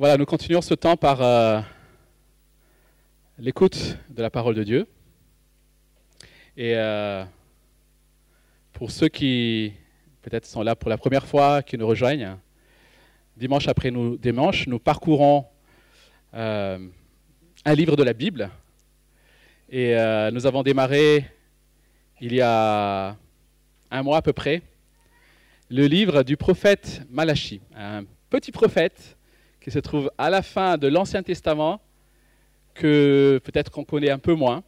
Voilà, nous continuons ce temps par euh, l'écoute de la parole de Dieu. Et euh, pour ceux qui peut-être sont là pour la première fois, qui nous rejoignent, dimanche après nous, dimanche, nous parcourons euh, un livre de la Bible. Et nous avons démarré il y a un mois à peu près le livre du prophète Malachi, un petit prophète qui se trouve à la fin de l'Ancien Testament, que peut-être qu'on connaît un peu moins.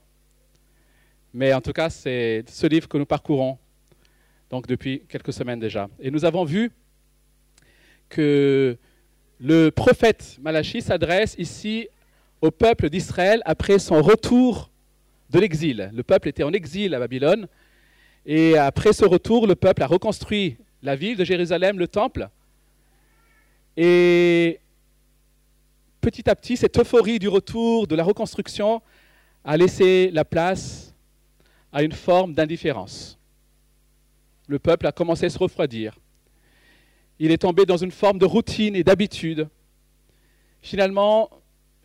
Mais en tout cas, c'est ce livre que nous parcourons donc depuis quelques semaines déjà. Et nous avons vu que le prophète Malachi s'adresse ici au peuple d'Israël après son retour de l'exil. Le peuple était en exil à Babylone. Et après ce retour, le peuple a reconstruit la ville de Jérusalem, le temple. Et petit à petit, cette euphorie du retour, de la reconstruction, a laissé la place à une forme d'indifférence. Le peuple a commencé à se refroidir. Il est tombé dans une forme de routine et d'habitude. Finalement,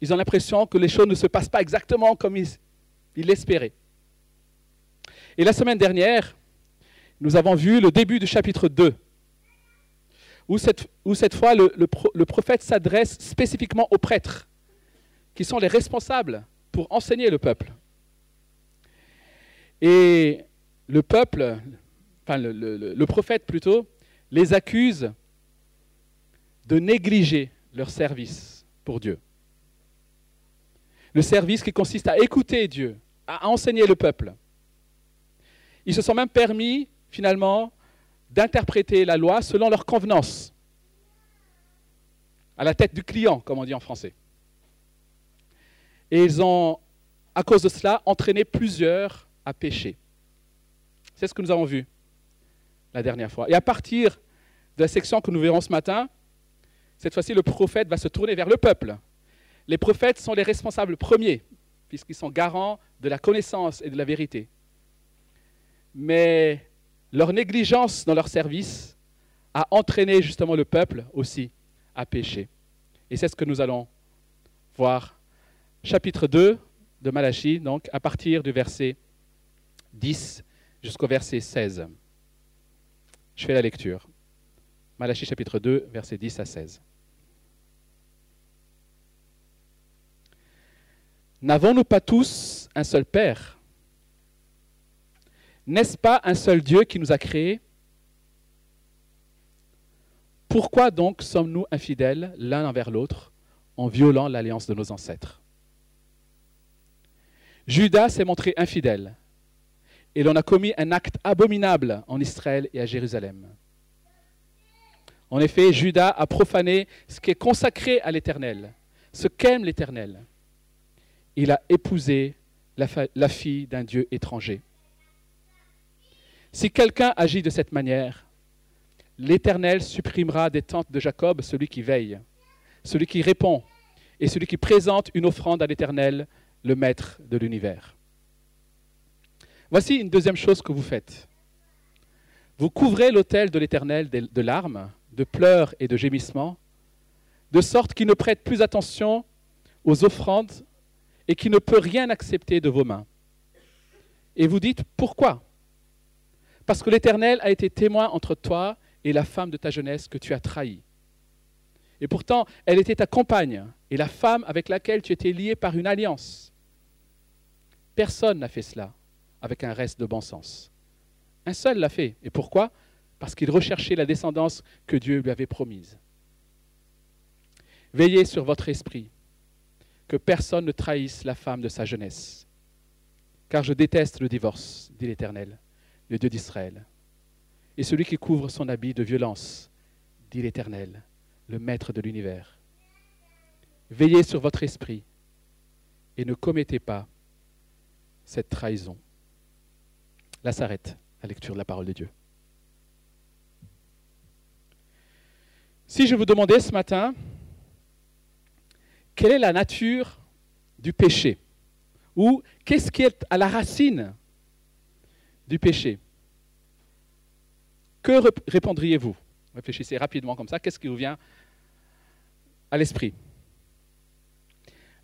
ils ont l'impression que les choses ne se passent pas exactement comme ils l'espéraient. Et la semaine dernière, nous avons vu le début du chapitre 2 où cette, fois le, prophète s'adresse spécifiquement aux prêtres, qui sont les responsables pour enseigner le peuple. Et le peuple, enfin le, prophète plutôt, les accuse de négliger leur service pour Dieu. Le service qui consiste à écouter Dieu, à enseigner le peuple. Ils se sont même permis, finalement, d'interpréter la loi selon leur convenance, à la tête du client, comme on dit en français. Et ils ont, à cause de cela, entraîné plusieurs à pécher. C'est ce que nous avons vu la dernière fois. Et à partir de la section que nous verrons ce matin, cette fois-ci, le prophète va se tourner vers le peuple. Les prophètes sont les responsables premiers, puisqu'ils sont garants de la connaissance et de la vérité. Mais leur négligence dans leur service a entraîné justement le peuple aussi à pécher. Et c'est ce que nous allons voir. Chapitre 2 de Malachie, donc à partir du verset 10 jusqu'au verset 16. Je fais la lecture. Malachie chapitre 2, verset 10 à 16. N'avons-nous pas tous un seul Père n'est-ce pas un seul Dieu qui nous a créés? Pourquoi donc sommes-nous infidèles l'un envers l'autre en violant l'alliance de nos ancêtres? Judas s'est montré infidèle et l'on a commis un acte abominable en Israël et à Jérusalem. En effet, Judas a profané ce qui est consacré à l'Éternel, ce qu'aime l'Éternel. Il a épousé la, la fille d'un Dieu étranger. Si quelqu'un agit de cette manière, l'Éternel supprimera des tentes de Jacob celui qui veille, celui qui répond et celui qui présente une offrande à l'Éternel, le Maître de l'univers. Voici une deuxième chose que vous faites. Vous couvrez l'autel de l'Éternel de larmes, de pleurs et de gémissements, de sorte qu'il ne prête plus attention aux offrandes et qu'il ne peut rien accepter de vos mains. Et vous dites, pourquoi? Parce que l'Éternel a été témoin entre toi et la femme de ta jeunesse que tu as trahie. Et pourtant, elle était ta compagne et la femme avec laquelle tu étais lié par une alliance. Personne n'a fait cela avec un reste de bon sens. Un seul l'a fait. Et pourquoi? Parce qu'il recherchait la descendance que Dieu lui avait promise. Veillez sur votre esprit, que personne ne trahisse la femme de sa jeunesse. Car je déteste le divorce, dit l'Éternel le Dieu d'Israël. Et celui qui couvre son habit de violence, dit l'Éternel, le Maître de l'univers. Veillez sur votre esprit et ne commettez pas cette trahison. Là s'arrête la lecture de la parole de Dieu. Si je vous demandais ce matin, quelle est la nature du péché? Ou qu'est-ce qui est à la racine du péché. Que répondriez-vous? Réfléchissez rapidement comme ça. Qu'est-ce qui vous vient à l'esprit?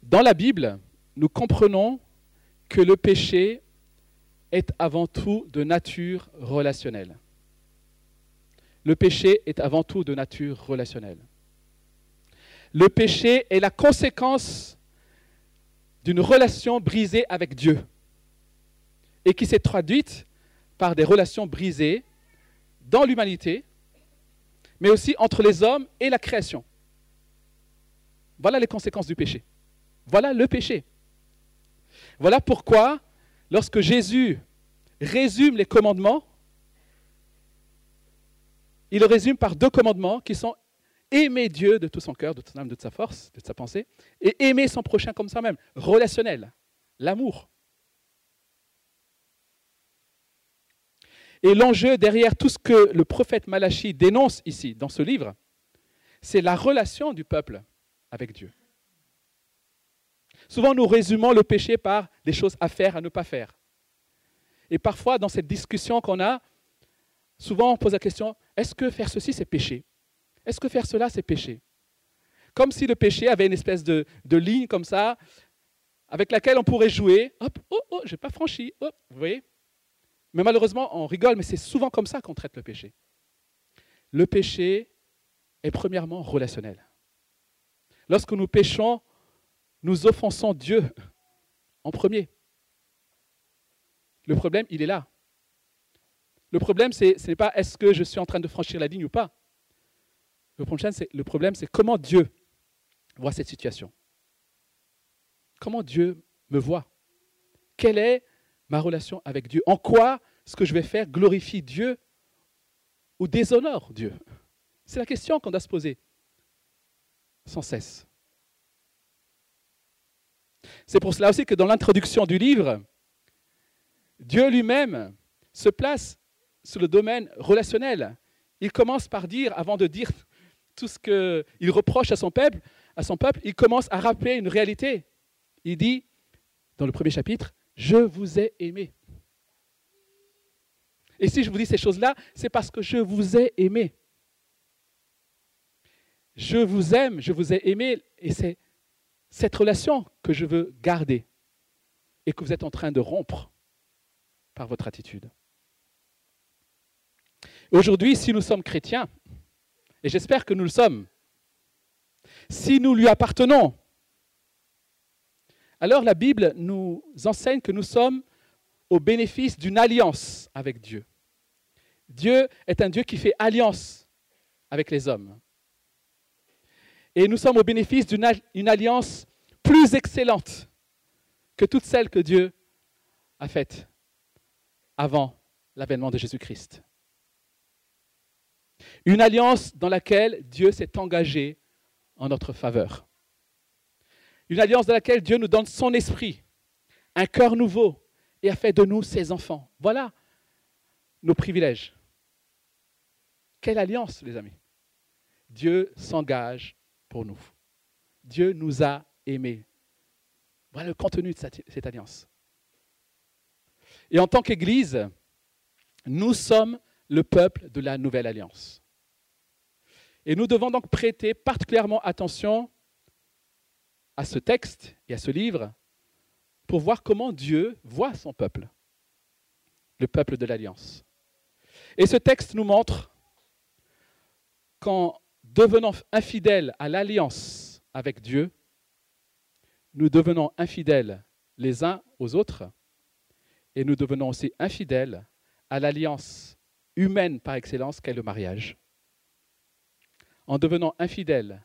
Dans la Bible, nous comprenons que le péché est avant tout de nature relationnelle. Le péché est avant tout de nature relationnelle. Le péché est la conséquence d'une relation brisée avec Dieu et qui s'est traduite par des relations brisées dans l'humanité, mais aussi entre les hommes et la création. Voilà les conséquences du péché. Voilà le péché. Voilà pourquoi, lorsque Jésus résume les commandements, il résume par deux commandements qui sont aimer Dieu de tout son cœur, de toute son âme, de toute sa force, de toute sa pensée, et aimer son prochain comme soi-même, relationnel, l'amour. Et l'enjeu derrière tout ce que le prophète Malachi dénonce ici, dans ce livre, c'est la relation du peuple avec Dieu. Souvent, nous résumons le péché par des choses à faire, à ne pas faire. Et parfois, dans cette discussion qu'on a, souvent on pose la question, est-ce que faire ceci, c'est péché? Est-ce que faire cela, c'est péché? Comme si le péché avait une espèce de, ligne comme ça, avec laquelle on pourrait jouer. Hop, oh, oh, je n'ai pas franchi. vous voyez? Mais malheureusement, on rigole, mais c'est souvent comme ça qu'on traite le péché. Le péché est premièrement relationnel. Lorsque nous péchons, nous offensons Dieu en premier. Le problème, il est là. Le problème, ce n'est pas est-ce que je suis en train de franchir la ligne ou pas. Le problème, c'est comment Dieu voit cette situation. Comment Dieu me voit. Quelle est ma relation avec Dieu En quoi ce que je vais faire glorifie Dieu ou déshonore Dieu? C'est la question qu'on doit se poser sans cesse. C'est pour cela aussi que dans l'introduction du livre, Dieu lui-même se place sur le domaine relationnel. Il commence par dire, avant de dire tout ce qu'il reproche à son peuple, à son peuple, il commence à rappeler une réalité. Il dit, dans le premier chapitre, je vous ai aimé. Et si je vous dis ces choses-là, c'est parce que je vous ai aimé. Je vous aime, je vous ai aimé, et c'est cette relation que je veux garder et que vous êtes en train de rompre par votre attitude. Aujourd'hui, si nous sommes chrétiens, et j'espère que nous le sommes, si nous lui appartenons, alors la Bible nous enseigne que nous sommes au bénéfice d'une alliance avec Dieu. Dieu est un Dieu qui fait alliance avec les hommes. Et nous sommes au bénéfice d'une alliance plus excellente que toutes celles que Dieu a faites avant l'avènement de Jésus-Christ. Une alliance dans laquelle Dieu s'est engagé en notre faveur. Une alliance dans laquelle Dieu nous donne son esprit, un cœur nouveau, et a fait de nous ses enfants. Voilà nos privilèges. Quelle alliance, les amis Dieu s'engage pour nous. Dieu nous a aimés. Voilà le contenu de cette, alliance. Et en tant qu'Église, nous sommes le peuple de la nouvelle alliance. Et nous devons donc prêter particulièrement attention à ce texte et à ce livre pour voir comment Dieu voit son peuple, le peuple de l'Alliance. Et ce texte nous montre qu'en devenant infidèles à l'alliance avec Dieu, nous devenons infidèles les uns aux autres et nous devenons aussi infidèles à l'alliance humaine par excellence qu'est le mariage. En devenant infidèles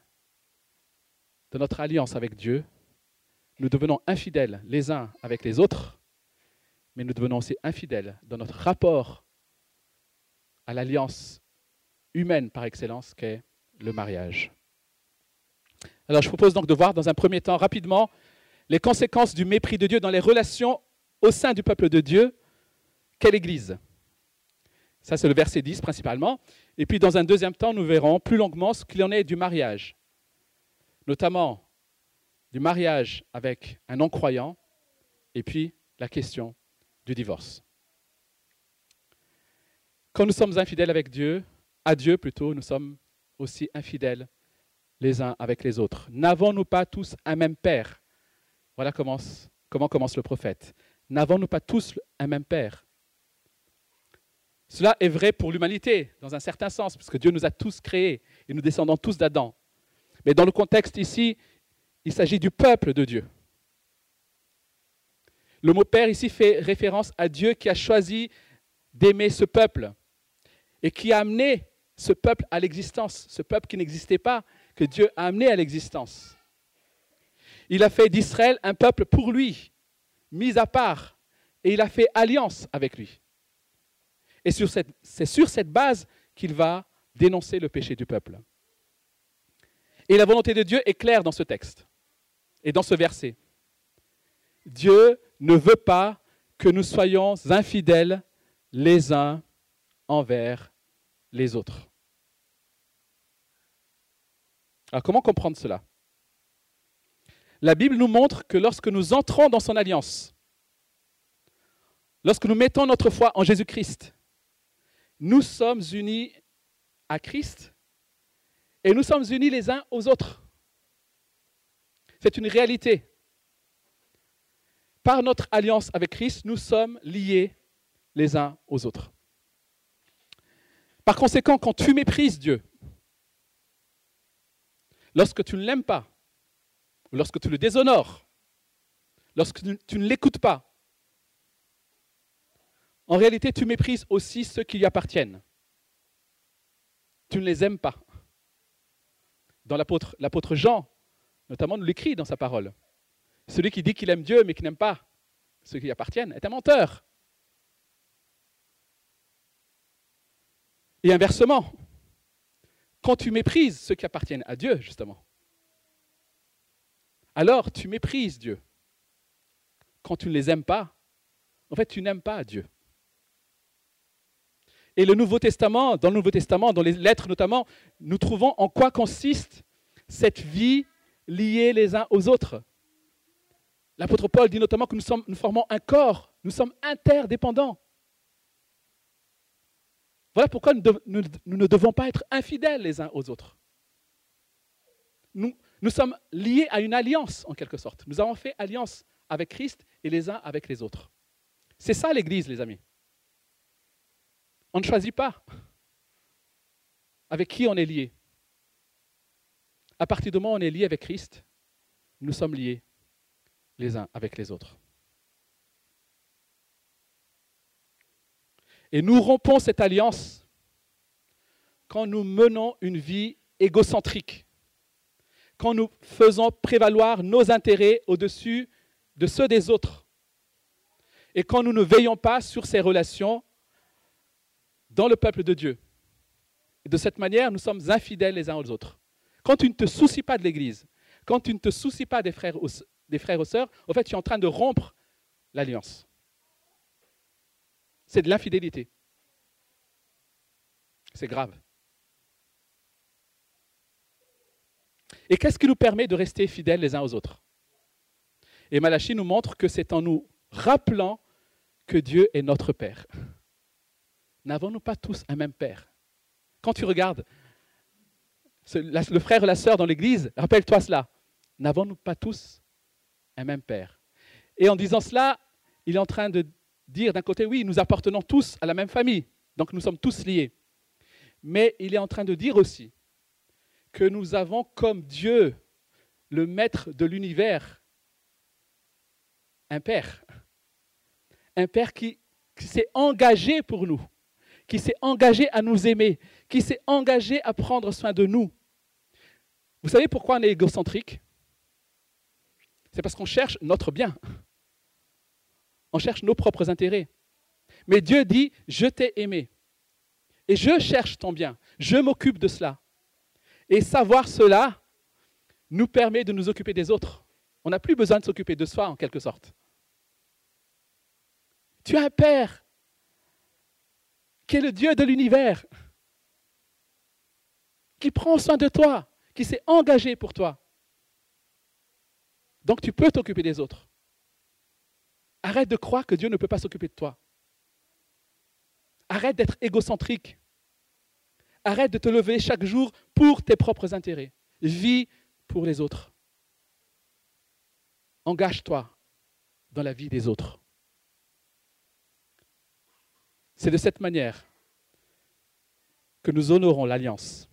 de notre alliance avec Dieu, nous devenons infidèles les uns avec les autres, mais nous devenons aussi infidèles dans notre rapport à l'alliance humaine par excellence qu'est le mariage. Alors je propose donc de voir dans un premier temps rapidement les conséquences du mépris de Dieu dans les relations au sein du peuple de Dieu quelle Église. Ça c'est le verset 10 principalement. Et puis dans un deuxième temps, nous verrons plus longuement ce qu'il en est du mariage, notamment du mariage avec un non-croyant, et puis la question du divorce. Quand nous sommes infidèles avec Dieu, à Dieu plutôt, nous sommes aussi infidèles les uns avec les autres. N'avons-nous pas tous un même Père? Voilà comment, commence le prophète. N'avons-nous pas tous un même Père? Cela est vrai pour l'humanité, dans un certain sens, parce que Dieu nous a tous créés et nous descendons tous d'Adam. Mais dans le contexte ici, il s'agit du peuple de Dieu. Le mot Père ici fait référence à Dieu qui a choisi d'aimer ce peuple et qui a amené ce peuple à l'existence, ce peuple qui n'existait pas, que Dieu a amené à l'existence. Il a fait d'Israël un peuple pour lui, mis à part, et il a fait alliance avec lui. Et c'est sur cette base qu'il va dénoncer le péché du peuple. Et la volonté de Dieu est claire dans ce texte et dans ce verset. Dieu ne veut pas que nous soyons infidèles les uns envers les autres. Alors comment comprendre cela? La Bible nous montre que lorsque nous entrons dans son alliance, lorsque nous mettons notre foi en Jésus-Christ, nous sommes unis à Christ et nous sommes unis les uns aux autres. C'est une réalité. Par notre alliance avec Christ, nous sommes liés les uns aux autres. Par conséquent, quand tu méprises Dieu, lorsque tu ne l'aimes pas, lorsque tu le déshonores, lorsque tu ne l'écoutes pas, en réalité, tu méprises aussi ceux qui lui appartiennent. Tu ne les aimes pas. Dans l'apôtre Jean, notamment, nous l'écrit dans sa parole. Celui qui dit qu'il aime Dieu mais qui n'aime pas ceux qui lui appartiennent est un menteur. Et inversement, quand tu méprises ceux qui appartiennent à Dieu, justement, alors tu méprises Dieu. Quand tu ne les aimes pas, en fait, tu n'aimes pas Dieu. Et le Nouveau Testament, dans le Nouveau Testament, dans les lettres notamment, nous trouvons en quoi consiste cette vie liée les uns aux autres. L'apôtre Paul dit notamment que nous, sommes, formons un corps, nous sommes interdépendants. Voilà pourquoi nous, ne devons pas être infidèles les uns aux autres. Nous sommes liés à une alliance, en quelque sorte. Nous avons fait alliance avec Christ et les uns avec les autres. C'est ça l'Église, les amis. On ne choisit pas avec qui on est lié. À partir du moment où on est lié avec Christ, nous sommes liés les uns avec les autres. Et nous rompons cette alliance quand nous menons une vie égocentrique, quand nous faisons prévaloir nos intérêts au-dessus de ceux des autres, et quand nous ne veillons pas sur ces relations dans le peuple de Dieu. De cette manière, nous sommes infidèles les uns aux autres. Quand tu ne te soucies pas de l'Église, quand tu ne te soucies pas des frères, des ou sœurs, en fait, tu es en train de rompre l'alliance c'est de l'infidélité. C'est grave. Et qu'est-ce qui nous permet de rester fidèles les uns aux autres? Et Malachie nous montre que c'est en nous rappelant que Dieu est notre Père. N'avons-nous pas tous un même Père? Quand tu regardes le frère et la sœur dans l'Église, rappelle-toi cela. N'avons-nous pas tous un même Père? Et en disant cela, il est en train de dire d'un côté, oui, nous appartenons tous à la même famille, donc nous sommes tous liés. Mais il est en train de dire aussi que nous avons comme Dieu, le maître de l'univers, un Père. Un Père qui s'est engagé pour nous, qui s'est engagé à nous aimer, qui s'est engagé à prendre soin de nous. Vous savez pourquoi on est égocentrique? C'est parce qu'on cherche notre bien. On cherche nos propres intérêts. Mais Dieu dit, je t'ai aimé. Et je cherche ton bien. Je m'occupe de cela. Et savoir cela nous permet de nous occuper des autres. On n'a plus besoin de s'occuper de soi, en quelque sorte. Tu as un Père qui est le Dieu de l'univers, qui prend soin de toi, qui s'est engagé pour toi. Donc tu peux t'occuper des autres. Arrête de croire que Dieu ne peut pas s'occuper de toi. Arrête d'être égocentrique. Arrête de te lever chaque jour pour tes propres intérêts. Vis pour les autres. engage-toi dans la vie des autres. C'est de cette manière que nous honorons l'alliance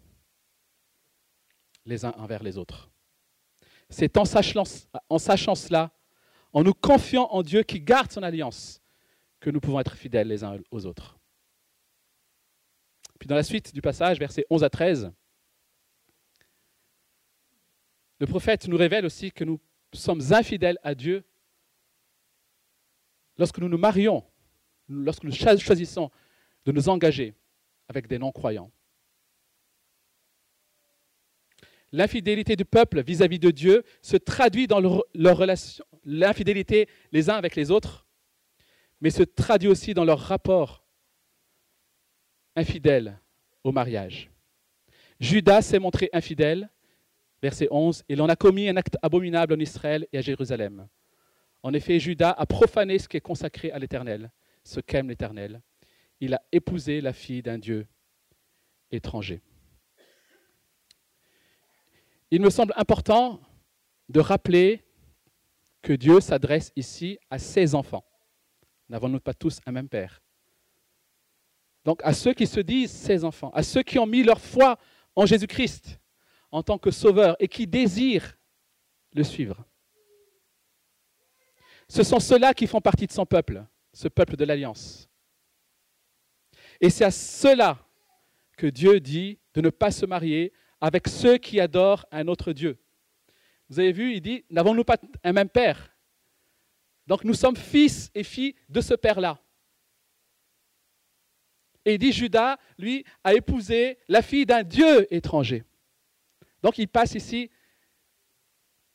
les uns envers les autres. C'est en sachant, cela, en nous confiant en Dieu qui garde son alliance, que nous pouvons être fidèles les uns aux autres. Puis dans la suite du passage, versets 11 à 13, le prophète nous révèle aussi que nous sommes infidèles à Dieu lorsque nous nous marions, lorsque nous choisissons de nous engager avec des non-croyants. L'infidélité du peuple vis-à-vis de Dieu se traduit dans leur, relation, l'infidélité les uns avec les autres, mais se traduit aussi dans leur rapport infidèle au mariage. Judas s'est montré infidèle, verset 11, il en a commis un acte abominable en Israël et à Jérusalem. En effet, Judas a profané ce qui est consacré à l'Éternel, ce qu'aime l'Éternel. Il a épousé la fille d'un Dieu étranger. Il me semble important de rappeler que Dieu s'adresse ici à ses enfants. N'avons-nous pas tous un même Père? Donc à ceux qui se disent ses enfants, à ceux qui ont mis leur foi en Jésus-Christ en tant que sauveur et qui désirent le suivre. Ce sont ceux-là qui font partie de son peuple, ce peuple de l'Alliance. Et c'est à ceux-là que Dieu dit de ne pas se marier avec ceux qui adorent un autre Dieu. Vous avez vu, il dit, n'avons-nous pas un même Père? Donc nous sommes fils et filles de ce Père-là. Et il dit, Judas, lui, a épousé la fille d'un Dieu étranger. Donc il passe ici,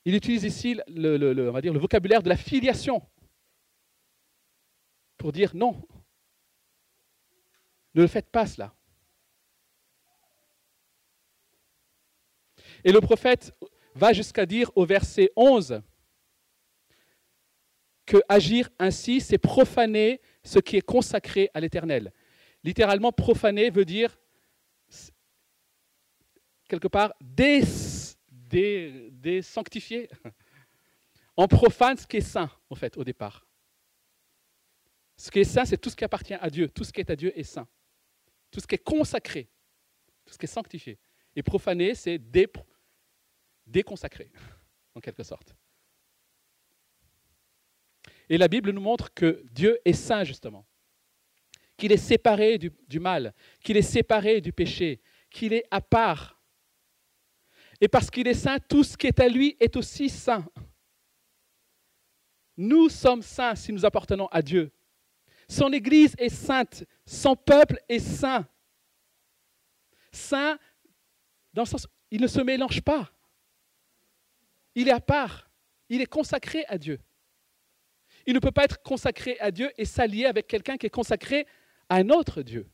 il utilise ici le, le vocabulaire de la filiation pour dire non, ne le faites pas cela. Et le prophète va jusqu'à dire au verset 11 que agir ainsi, c'est profaner ce qui est consacré à l'Éternel. Littéralement, profaner veut dire quelque part désanctifier. On profane ce qui est saint, en fait, au départ. Ce qui est saint, c'est tout ce qui appartient à Dieu. Tout ce qui est à Dieu est saint. Tout ce qui est consacré, tout ce qui est sanctifié. Et profaner, c'est déconsacré, en quelque sorte. Et la Bible nous montre que Dieu est saint, justement. Qu'il est séparé du, du mal, qu'il est séparé du péché, qu'il est à part. Et parce qu'il est saint, tout ce qui est à lui est aussi saint. Nous sommes saints si nous appartenons à Dieu. Son Église est sainte, son peuple est saint. Saint dans le sens, il ne se mélange pas. Il est à part. Il est consacré à Dieu. Il ne peut pas être consacré à Dieu et s'allier avec quelqu'un qui est consacré à un autre Dieu.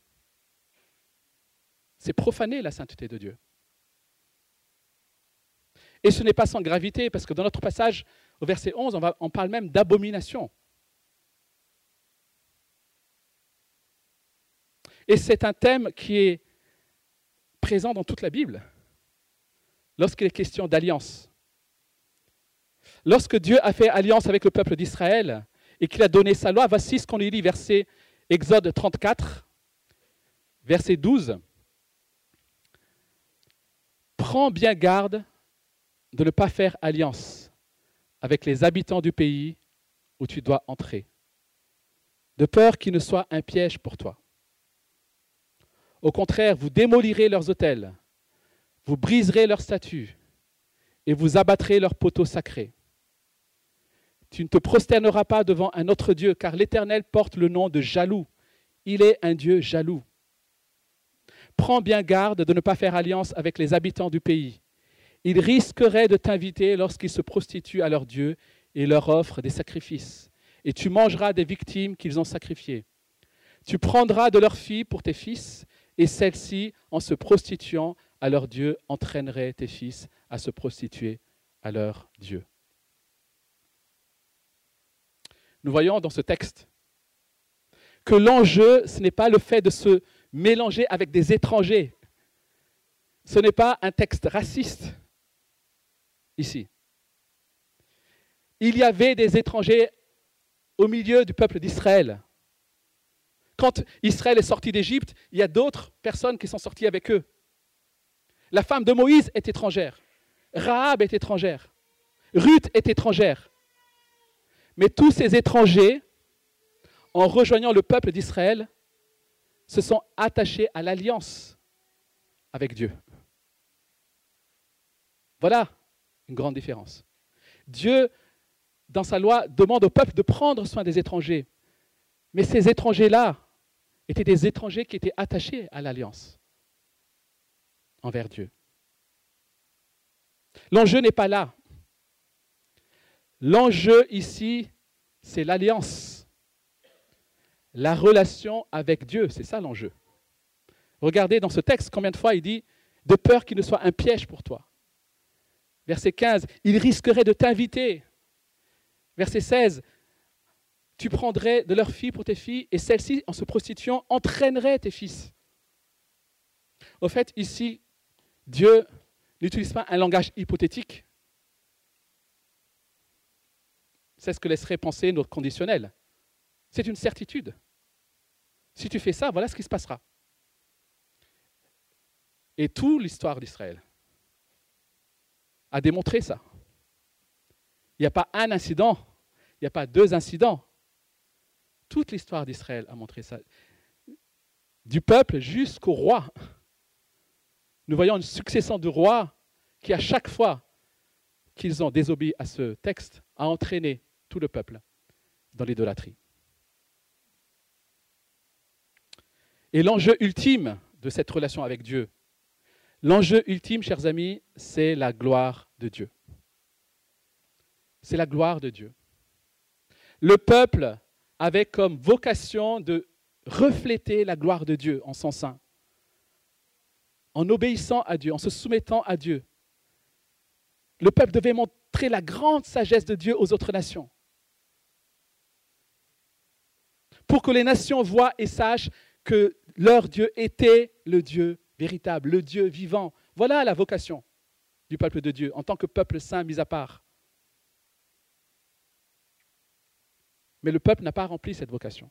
C'est profaner la sainteté de Dieu. Et ce n'est pas sans gravité, parce que dans notre passage, au verset 11, on, on parle même d'abomination. Et c'est un thème qui est présent dans toute la Bible, lorsqu'il est question d'alliance. Lorsque Dieu a fait alliance avec le peuple d'Israël et qu'il a donné sa loi, voici ce qu'on lui lit, verset Exode 34, verset 12. Prends bien garde de ne pas faire alliance avec les habitants du pays où tu dois entrer, de peur qu'il ne soit un piège pour toi. Au contraire, vous démolirez leurs autels, vous briserez leurs statues et vous abattrez leurs poteaux sacrés. Tu ne te prosterneras pas devant un autre Dieu, car l'Éternel porte le nom de jaloux. Il est un Dieu jaloux. Prends bien garde de ne pas faire alliance avec les habitants du pays. Ils risqueraient de t'inviter lorsqu'ils se prostituent à leur Dieu et leur offrent des sacrifices. Et tu mangeras des victimes qu'ils ont sacrifiées. Tu prendras de leurs filles pour tes fils, et celles-ci, en se prostituant à leur Dieu, entraîneraient tes fils à se prostituer à leur Dieu. nous voyons dans ce texte que l'enjeu, ce n'est pas le fait de se mélanger avec des étrangers. Ce n'est pas un texte raciste ici. il y avait des étrangers au milieu du peuple d'Israël. Quand Israël est sorti d'Égypte, il y a d'autres personnes qui sont sorties avec eux. La femme de Moïse est étrangère. Rahab est étrangère. Ruth est étrangère. Mais tous ces étrangers, en rejoignant le peuple d'Israël, se sont attachés à l'alliance avec Dieu. Voilà une grande différence. Dieu, dans sa loi, demande au peuple de prendre soin des étrangers. Mais ces étrangers-là étaient des étrangers qui étaient attachés à l'alliance envers Dieu. L'enjeu n'est pas là. L'enjeu ici, c'est l'alliance. La relation avec Dieu, c'est ça l'enjeu. Regardez dans ce texte combien de fois il dit de peur qu'il ne soit un piège pour toi. Verset 15, il risquerait de t'inviter. Verset 16, tu prendrais de leurs filles pour tes filles et celles-ci, en se prostituant, entraîneraient tes fils. Au fait, ici, Dieu n'utilise pas un langage hypothétique. C'est ce que laisserait penser notre conditionnel. C'est une certitude. Si tu fais ça, voilà ce qui se passera. Et toute l'histoire d'Israël a démontré ça. Il n'y a pas un incident, il n'y a pas deux incidents. Toute l'histoire d'Israël a montré ça. Du peuple jusqu'au roi. Nous voyons une succession de rois qui, à chaque fois qu'ils ont désobéi à ce texte, a entraîné tout le peuple dans l'idolâtrie. Et l'enjeu ultime de cette relation avec Dieu, l'enjeu ultime, chers amis, c'est la gloire de Dieu. C'est la gloire de Dieu. Le peuple avait comme vocation de refléter la gloire de Dieu en son sein, en obéissant à Dieu, en se soumettant à Dieu. Le peuple devait montrer la grande sagesse de Dieu aux autres nations. Pour que les nations voient et sachent que leur Dieu était le Dieu véritable, le Dieu vivant. Voilà la vocation du peuple de Dieu, en tant que peuple saint mis à part. Mais le peuple n'a pas rempli cette vocation.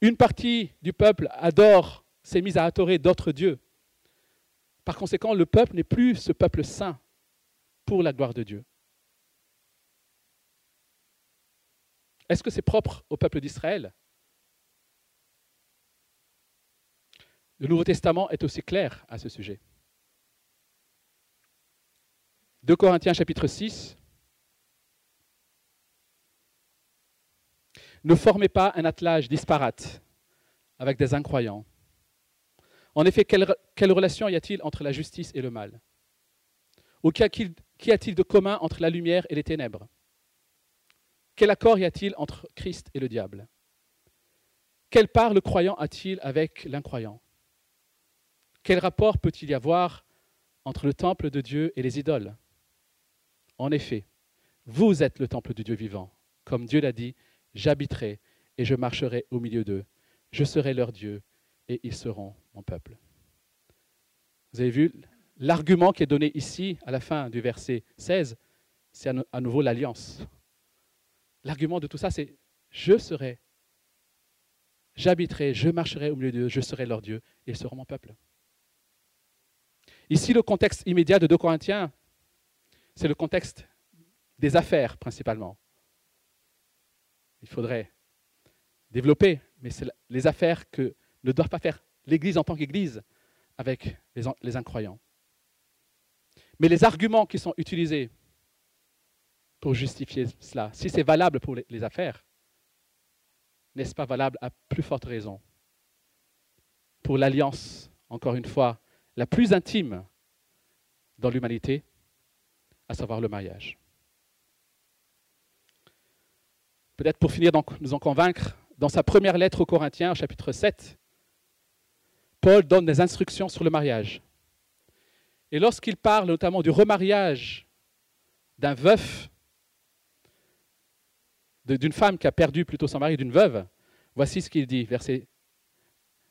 Une partie du peuple adore, s'est mise à adorer d'autres dieux. Par conséquent, le peuple n'est plus ce peuple saint pour la gloire de Dieu. Est-ce que c'est propre au peuple d'Israël? Le Nouveau Testament est aussi clair à ce sujet. 2 Corinthiens chapitre 6. Ne formez pas un attelage disparate avec des incroyants. En effet, quelle, relation y a-t-il entre la justice et le mal? Ou qu'y a-t-il de commun entre la lumière et les ténèbres? Quel accord y a-t-il entre Christ et le diable? Quelle part le croyant a-t-il avec l'incroyant? Quel rapport peut-il y avoir entre le temple de Dieu et les idoles? En effet, vous êtes le temple du Dieu vivant. Comme Dieu l'a dit, j'habiterai et je marcherai au milieu d'eux. Je serai leur Dieu et ils seront mon peuple. Vous avez vu, l'argument qui est donné ici, à la fin du verset 16, c'est à nouveau l'alliance. L'argument de tout ça, c'est je serai, j'habiterai, je marcherai au milieu d'eux, je serai leur Dieu et ils seront mon peuple. Ici, le contexte immédiat de 2 Corinthiens, c'est le contexte des affaires principalement il faudrait développer, mais c'est les affaires que ne doit pas faire l'Église en tant qu'Église avec les, incroyants. Mais les arguments qui sont utilisés pour justifier cela, si c'est valable pour les affaires, n'est-ce pas valable à plus forte raison pour l'alliance, encore une fois, la plus intime dans l'humanité, à savoir le mariage? Peut-être pour finir nous en convaincre, dans sa première lettre aux Corinthiens, chapitre 7, Paul donne des instructions sur le mariage. Et lorsqu'il parle notamment du remariage d'un veuf, d'une femme qui a perdu plutôt son mari, d'une veuve, voici ce qu'il dit, verset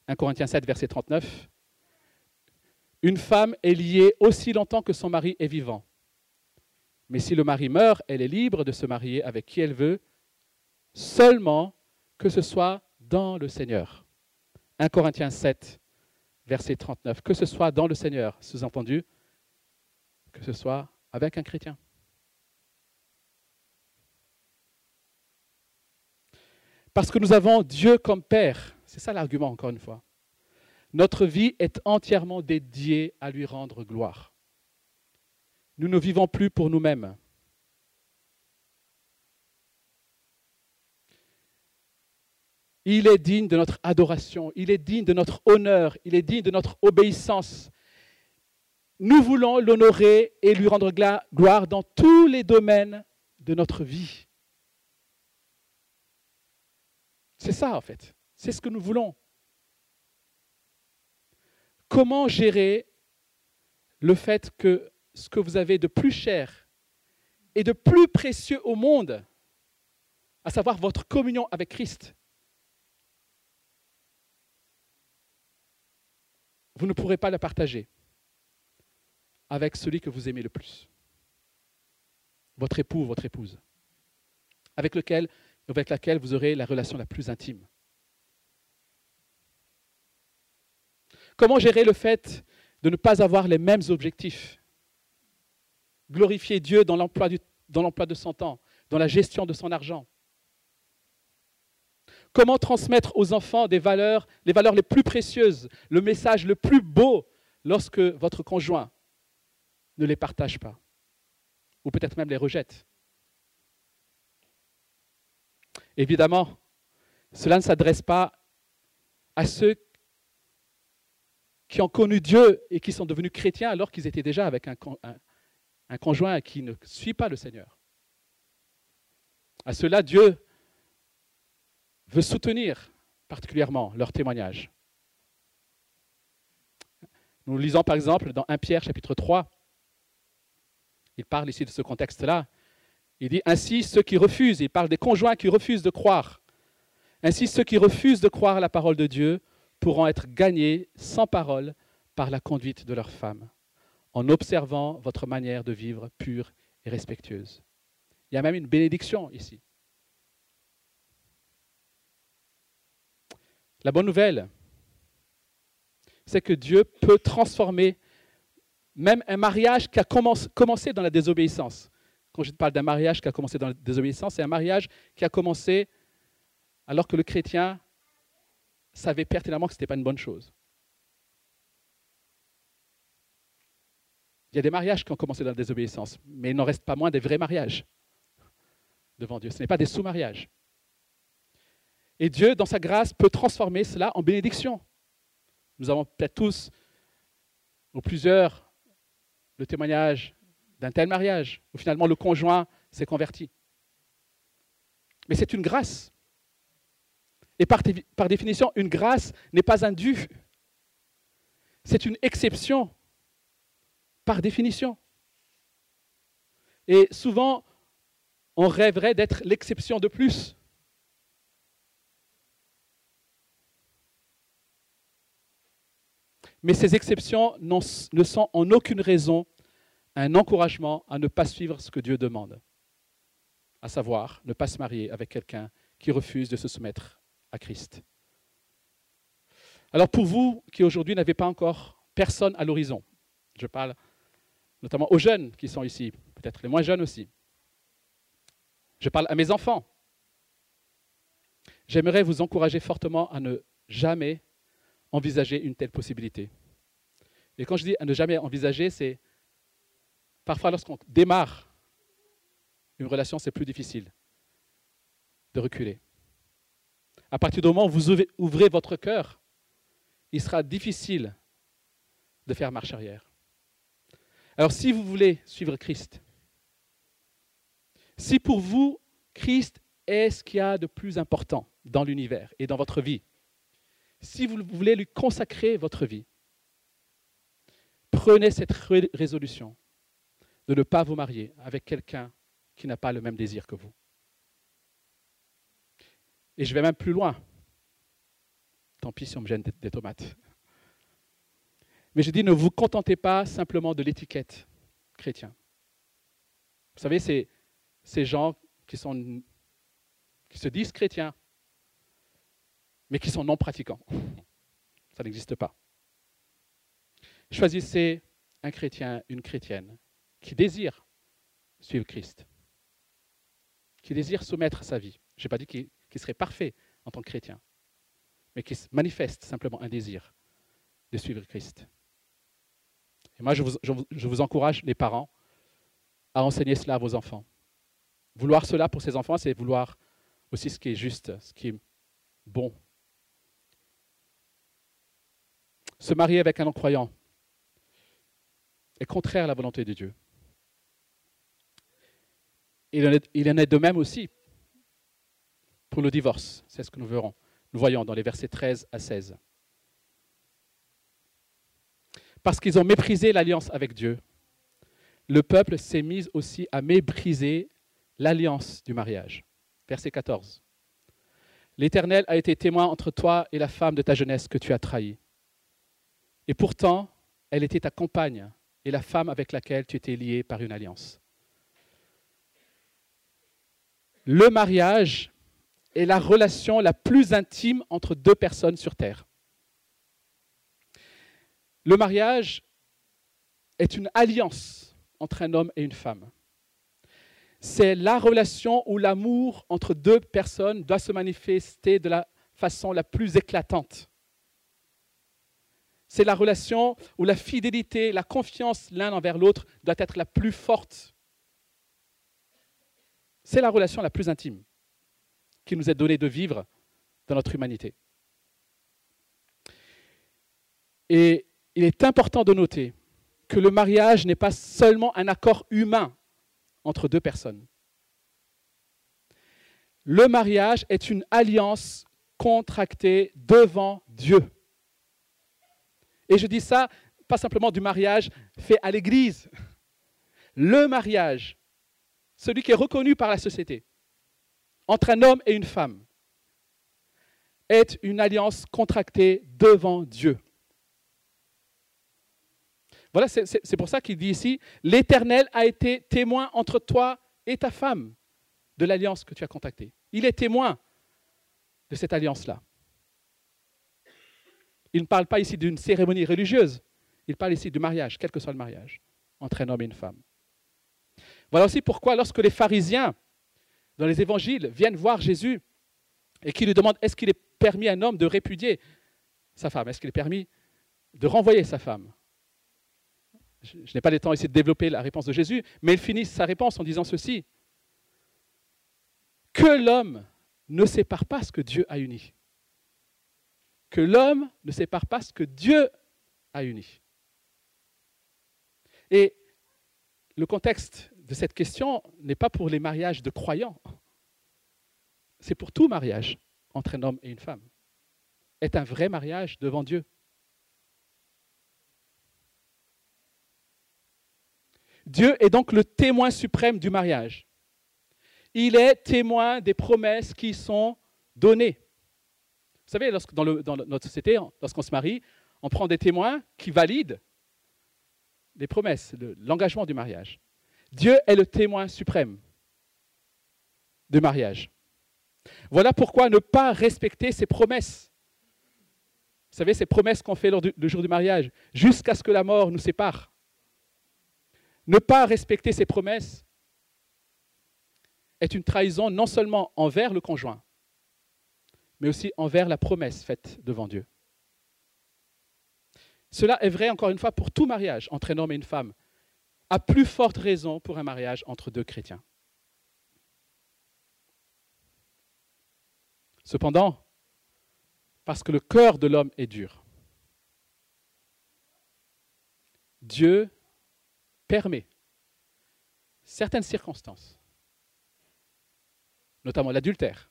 1 Corinthiens 7, verset 39. Une femme est liée aussi longtemps que son mari est vivant. Mais si le mari meurt, elle est libre de se marier avec qui elle veut, seulement que ce soit dans le Seigneur. 1 Corinthiens 7, verset 39. Que ce soit dans le Seigneur, sous-entendu, que ce soit avec un chrétien. Parce que nous avons Dieu comme Père. C'est ça l'argument, encore une fois. Notre vie est entièrement dédiée à lui rendre gloire. Nous ne vivons plus pour nous-mêmes. Il est digne de notre adoration, il est digne de notre honneur, il est digne de notre obéissance. Nous voulons l'honorer et lui rendre gloire dans tous les domaines de notre vie. C'est ça en fait, c'est ce que nous voulons. Comment gérer le fait que ce que vous avez de plus cher et de plus précieux au monde, à savoir votre communion avec Christ, vous ne pourrez pas la partager avec celui que vous aimez le plus, votre époux, votre épouse, avec lequel, avec laquelle vous aurez la relation la plus intime. Comment gérer le fait de ne pas avoir les mêmes objectifs? Glorifier Dieu dans l'emploi de son temps, dans la gestion de son argent, Comment transmettre aux enfants des valeurs, les valeurs les plus précieuses, le message le plus beau lorsque votre conjoint ne les partage pas ou peut-être même les rejette? Évidemment, cela ne s'adresse pas à ceux qui ont connu Dieu et qui sont devenus chrétiens alors qu'ils étaient déjà avec un, conjoint qui ne suit pas le Seigneur. À cela, Dieu veut soutenir particulièrement leur témoignage. Nous lisons par exemple dans 1 Pierre chapitre 3, il parle ici de ce contexte-là. Il dit Ainsi ceux qui refusent, il parle des conjoints qui refusent de croire, ainsi ceux qui refusent de croire la parole de Dieu pourront être gagnés sans parole par la conduite de leurs femmes, en observant votre manière de vivre pure et respectueuse. Il y a même une bénédiction ici. La bonne nouvelle, c'est que Dieu peut transformer même un mariage qui a commencé dans la désobéissance. Quand je parle d'un mariage qui a commencé dans la désobéissance, c'est un mariage qui a commencé alors que le chrétien savait pertinemment que ce n'était pas une bonne chose. Il y a des mariages qui ont commencé dans la désobéissance, mais il n'en reste pas moins des vrais mariages devant Dieu. Ce n'est pas des sous-mariages. Et Dieu, dans sa grâce, peut transformer cela en bénédiction. Nous avons peut-être tous, ou plusieurs, le témoignage d'un tel mariage, où finalement le conjoint s'est converti. Mais c'est une grâce. Et par, définition, une grâce n'est pas un dû. C'est une exception, par définition. Et souvent, on rêverait d'être l'exception de plus. Mais ces exceptions ne sont en aucune raison un encouragement à ne pas suivre ce que Dieu demande, à savoir ne pas se marier avec quelqu'un qui refuse de se soumettre à Christ. Alors pour vous qui aujourd'hui n'avez pas encore personne à l'horizon, je parle notamment aux jeunes qui sont ici, peut-être les moins jeunes aussi, je parle à mes enfants, j'aimerais vous encourager fortement à ne jamais envisager une telle possibilité. Et quand je dis à ne jamais envisager, c'est parfois lorsqu'on démarre une relation, c'est plus difficile de reculer. À partir du moment où vous ouvrez votre cœur, il sera difficile de faire marche arrière. Alors si vous voulez suivre Christ, si pour vous, Christ est ce qu'il y a de plus important dans l'univers et dans votre vie, si vous voulez lui consacrer votre vie, prenez cette résolution de ne pas vous marier avec quelqu'un qui n'a pas le même désir que vous. Et je vais même plus loin. Tant pis si on me gêne des tomates. Mais je dis, ne vous contentez pas simplement de l'étiquette chrétien. Vous savez, c'est ces gens qui, sont, qui se disent chrétiens, mais qui sont non pratiquants. Ça n'existe pas. Choisissez un chrétien, une chrétienne qui désire suivre Christ, qui désire soumettre sa vie. Je n'ai pas dit qu'il serait parfait en tant que chrétien, mais qui manifeste simplement un désir de suivre Christ. Et moi, je vous, je vous encourage, les parents, à enseigner cela à vos enfants. Vouloir cela pour ses enfants, c'est vouloir aussi ce qui est juste, ce qui est bon. Se marier avec un non-croyant est contraire à la volonté de Dieu. Il en, est, de même aussi pour le divorce. C'est ce que nous verrons. Nous voyons dans les versets 13 à 16. Parce qu'ils ont méprisé l'alliance avec Dieu, le peuple s'est mis aussi à mépriser l'alliance du mariage. Verset 14. L'Éternel a été témoin entre toi et la femme de ta jeunesse que tu as trahie. Et pourtant, elle était ta compagne et la femme avec laquelle tu étais lié par une alliance. Le mariage est la relation la plus intime entre deux personnes sur Terre. Le mariage est une alliance entre un homme et une femme. C'est la relation où l'amour entre deux personnes doit se manifester de la façon la plus éclatante. C'est la relation où la fidélité, la confiance l'un envers l'autre doit être la plus forte. C'est la relation la plus intime qui nous est donnée de vivre dans notre humanité. Et il est important de noter que le mariage n'est pas seulement un accord humain entre deux personnes. Le mariage est une alliance contractée devant Dieu. Et je dis ça pas simplement du mariage fait à l'Église. Le mariage, celui qui est reconnu par la société, entre un homme et une femme, est une alliance contractée devant Dieu. Voilà, c'est pour ça qu'il dit ici, l'Éternel a été témoin entre toi et ta femme de l'alliance que tu as contactée. Il est témoin de cette alliance-là. Il ne parle pas ici d'une cérémonie religieuse, il parle ici du mariage, quel que soit le mariage, entre un homme et une femme. Voilà aussi pourquoi lorsque les pharisiens, dans les évangiles, viennent voir Jésus et qui lui demandent est-ce qu'il est permis à un homme de répudier sa femme, est-ce qu'il est permis de renvoyer sa femme? Je, n'ai pas le temps ici de développer la réponse de Jésus, mais il finit sa réponse en disant ceci. Que l'homme ne sépare pas ce que Dieu a uni. Que l'homme ne sépare pas ce que Dieu a uni. Et le contexte de cette question n'est pas pour les mariages de croyants. C'est pour tout mariage entre un homme et une femme. Est un vrai mariage devant Dieu. Dieu est donc le témoin suprême du mariage. Il est témoin des promesses qui sont données. Vous savez, dans, notre société, lorsqu'on se marie, on prend des témoins qui valident les promesses, l'engagement du mariage. Dieu est le témoin suprême du mariage. Voilà pourquoi ne pas respecter ses promesses. Vous savez, ces promesses qu'on fait le jour du mariage, jusqu'à ce que la mort nous sépare. Ne pas respecter ses promesses est une trahison non seulement envers le conjoint, mais aussi envers la promesse faite devant Dieu. Cela est vrai encore une fois pour tout mariage entre un homme et une femme, à plus forte raison pour un mariage entre deux chrétiens. Cependant, parce que le cœur de l'homme est dur, Dieu permet certaines circonstances, notamment l'adultère.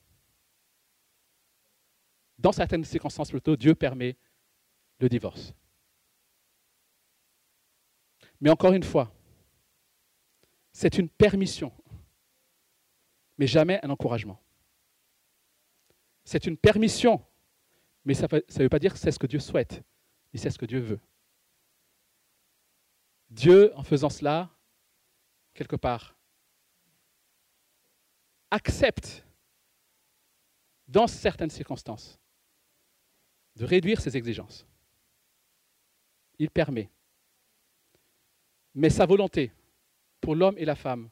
Dans certaines circonstances plutôt, Dieu permet le divorce. Mais encore une fois, c'est une permission, mais jamais un encouragement. C'est une permission, mais ça ne veut pas dire que c'est ce que Dieu souhaite, ni c'est ce que Dieu veut. Dieu, en faisant cela, quelque part, accepte, dans certaines circonstances, de réduire ses exigences. Il permet. Mais sa volonté pour l'homme et la femme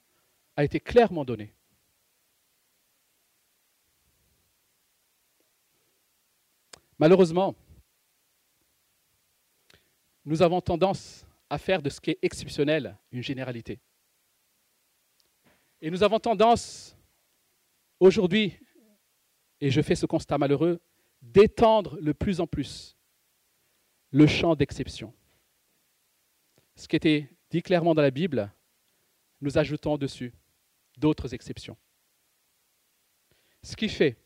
a été clairement donnée. Malheureusement, nous avons tendance à faire de ce qui est exceptionnel une généralité. Et nous avons tendance, aujourd'hui, et je fais ce constat malheureux, d'étendre le plus en plus le champ d'exception. Ce qui était dit clairement dans la Bible, nous ajoutons dessus d'autres exceptions. Ce qui fait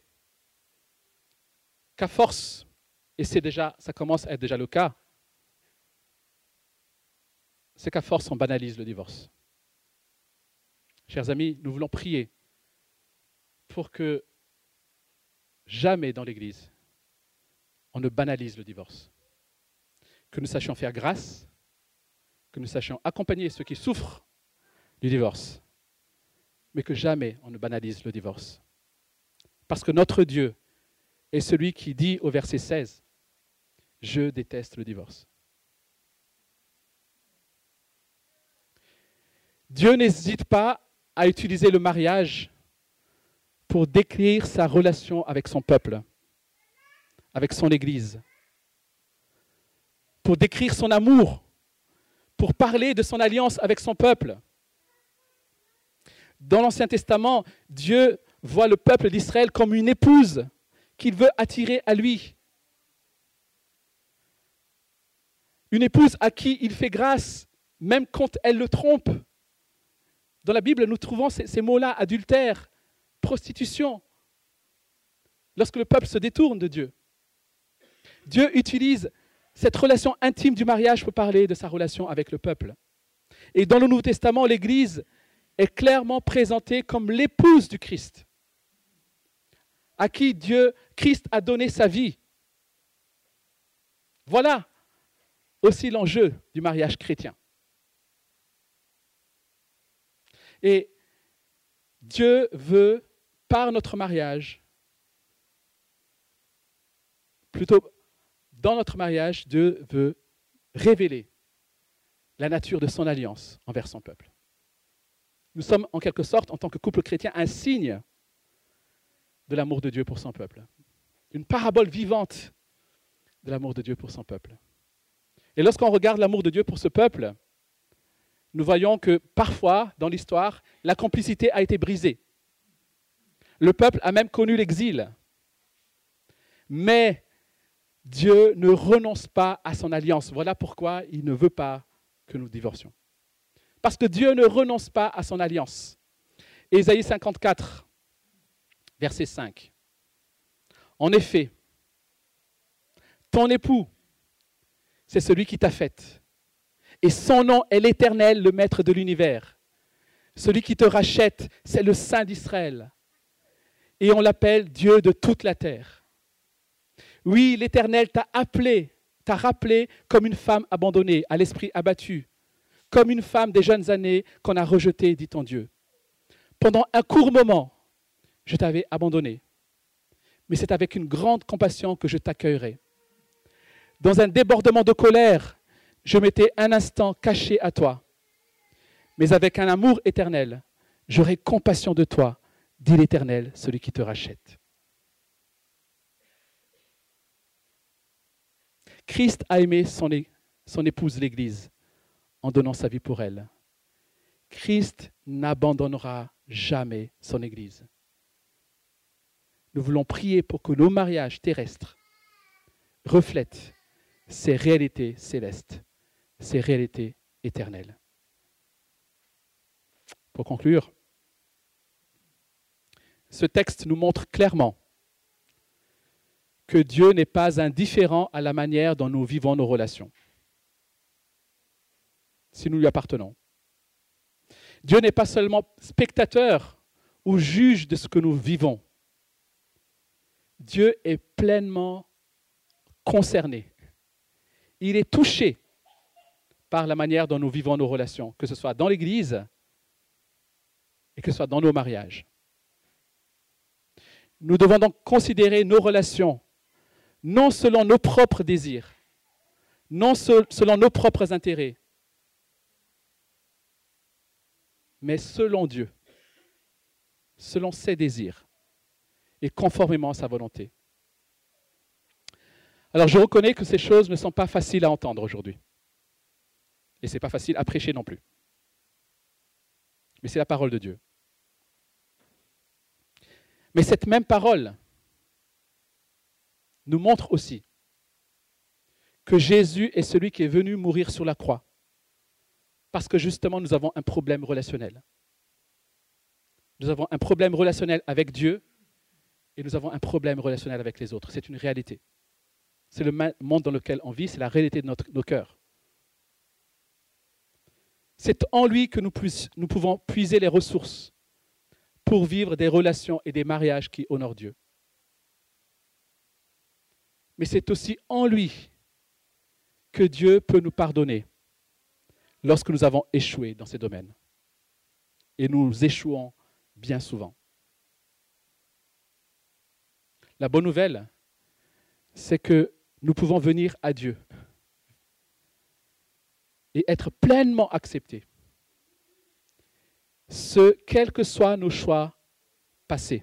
qu'à force, et c'est déjà, ça commence à être déjà le cas, c'est qu'à force, on banalise le divorce. Chers amis, nous voulons prier pour que jamais dans l'Église, on ne banalise le divorce. Que nous sachions faire grâce, que nous sachions accompagner ceux qui souffrent du divorce, mais que jamais on ne banalise le divorce. Parce que notre Dieu est celui qui dit au verset 16, je déteste le divorce. Dieu n'hésite pas à utiliser le mariage pour décrire sa relation avec son peuple, avec son Église, pour décrire son amour, pour parler de son alliance avec son peuple. Dans l'Ancien Testament, Dieu voit le peuple d'Israël comme une épouse qu'il veut attirer à lui. Une épouse à qui il fait grâce, même quand elle le trompe. Dans la Bible, nous trouvons ces, mots-là, adultère, prostitution, lorsque le peuple se détourne de Dieu. Dieu utilise cette relation intime du mariage pour parler de sa relation avec le peuple. Et dans le Nouveau Testament, l'Église est clairement présentée comme l'épouse du Christ, à qui Dieu, Christ, a donné sa vie. Voilà aussi l'enjeu du mariage chrétien. Et Dieu veut, par notre mariage, plutôt dans notre mariage, Dieu veut révéler la nature de son alliance envers son peuple. Nous sommes en quelque sorte, en tant que couple chrétien, un signe de l'amour de Dieu pour son peuple. Une parabole vivante de l'amour de Dieu pour son peuple. Et lorsqu'on regarde l'amour de Dieu pour ce peuple, nous voyons que parfois, dans l'histoire, la complicité a été brisée. Le peuple a même connu l'exil. Mais Dieu ne renonce pas à son alliance. Voilà pourquoi il ne veut pas que nous divorcions. Parce que Dieu ne renonce pas à son alliance. Ésaïe 54, verset 5. En effet, ton époux c'est celui qui t'a faite. Et son nom est l'Éternel, le Maître de l'univers. Celui qui te rachète, c'est le Saint d'Israël. Et on l'appelle Dieu de toute la terre. Oui, l'Éternel t'a appelé, t'a rappelé comme une femme abandonnée, à l'esprit abattu, comme une femme des jeunes années qu'on a rejetée, dit ton Dieu. Pendant un court moment, je t'avais abandonné, mais c'est avec une grande compassion que je t'accueillerai. Dans un débordement de colère, je m'étais un instant caché à toi. Mais avec un amour éternel, j'aurai compassion de toi, dit l'Éternel, celui qui te rachète. Christ a aimé son, épouse l'Église en donnant sa vie pour elle. Christ n'abandonnera jamais son Église. Nous voulons prier pour que nos mariages terrestres reflètent ces réalités célestes, ces réalités éternelles. Pour conclure, ce texte nous montre clairement que Dieu n'est pas indifférent à la manière dont nous vivons nos relations, si nous lui appartenons. Dieu n'est pas seulement spectateur ou juge de ce que nous vivons. Dieu est pleinement concerné il est touché par la manière dont nous vivons nos relations, que ce soit dans l'Église et que ce soit dans nos mariages. Nous devons donc considérer nos relations non selon nos propres désirs, non selon nos propres intérêts, mais selon Dieu, selon ses désirs et conformément à sa volonté. Alors je reconnais que ces choses ne sont pas faciles à entendre aujourd'hui. Et ce n'est pas facile à prêcher non plus. Mais c'est la parole de Dieu. Mais cette même parole nous montre aussi que Jésus est celui qui est venu mourir sur la croix. Parce que justement, nous avons un problème relationnel. Nous avons un problème relationnel avec Dieu et nous avons un problème relationnel avec les autres. C'est une réalité. C'est le monde dans lequel on vit, c'est la réalité de nos cœurs. C'est en lui que nous pouvons puiser les ressources pour vivre des relations et des mariages qui honorent Dieu. Mais c'est aussi en lui que Dieu peut nous pardonner lorsque nous avons échoué dans ces domaines. Et nous échouons bien souvent. La bonne nouvelle, c'est que nous pouvons venir à Dieu et être pleinement acceptés, ce, quels que soient nos choix passés.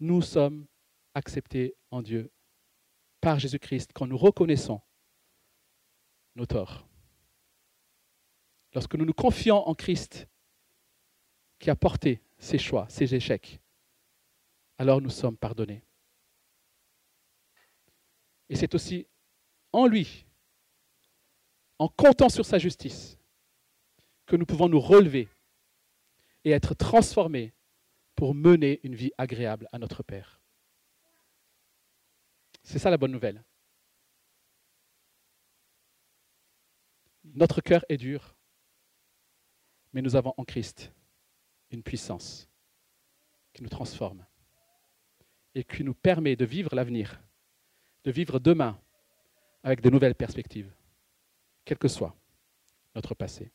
Nous sommes acceptés en Dieu par Jésus-Christ quand nous reconnaissons nos torts. Lorsque nous nous confions en Christ qui a porté ses choix, ses échecs, alors nous sommes pardonnés. Et c'est aussi en lui, en comptant sur sa justice, que nous pouvons nous relever et être transformés pour mener une vie agréable à notre Père. C'est ça la bonne nouvelle. Notre cœur est dur, mais nous avons en Christ une puissance qui nous transforme et qui nous permet de vivre l'avenir, de vivre demain avec de nouvelles perspectives, quel que soit notre passé.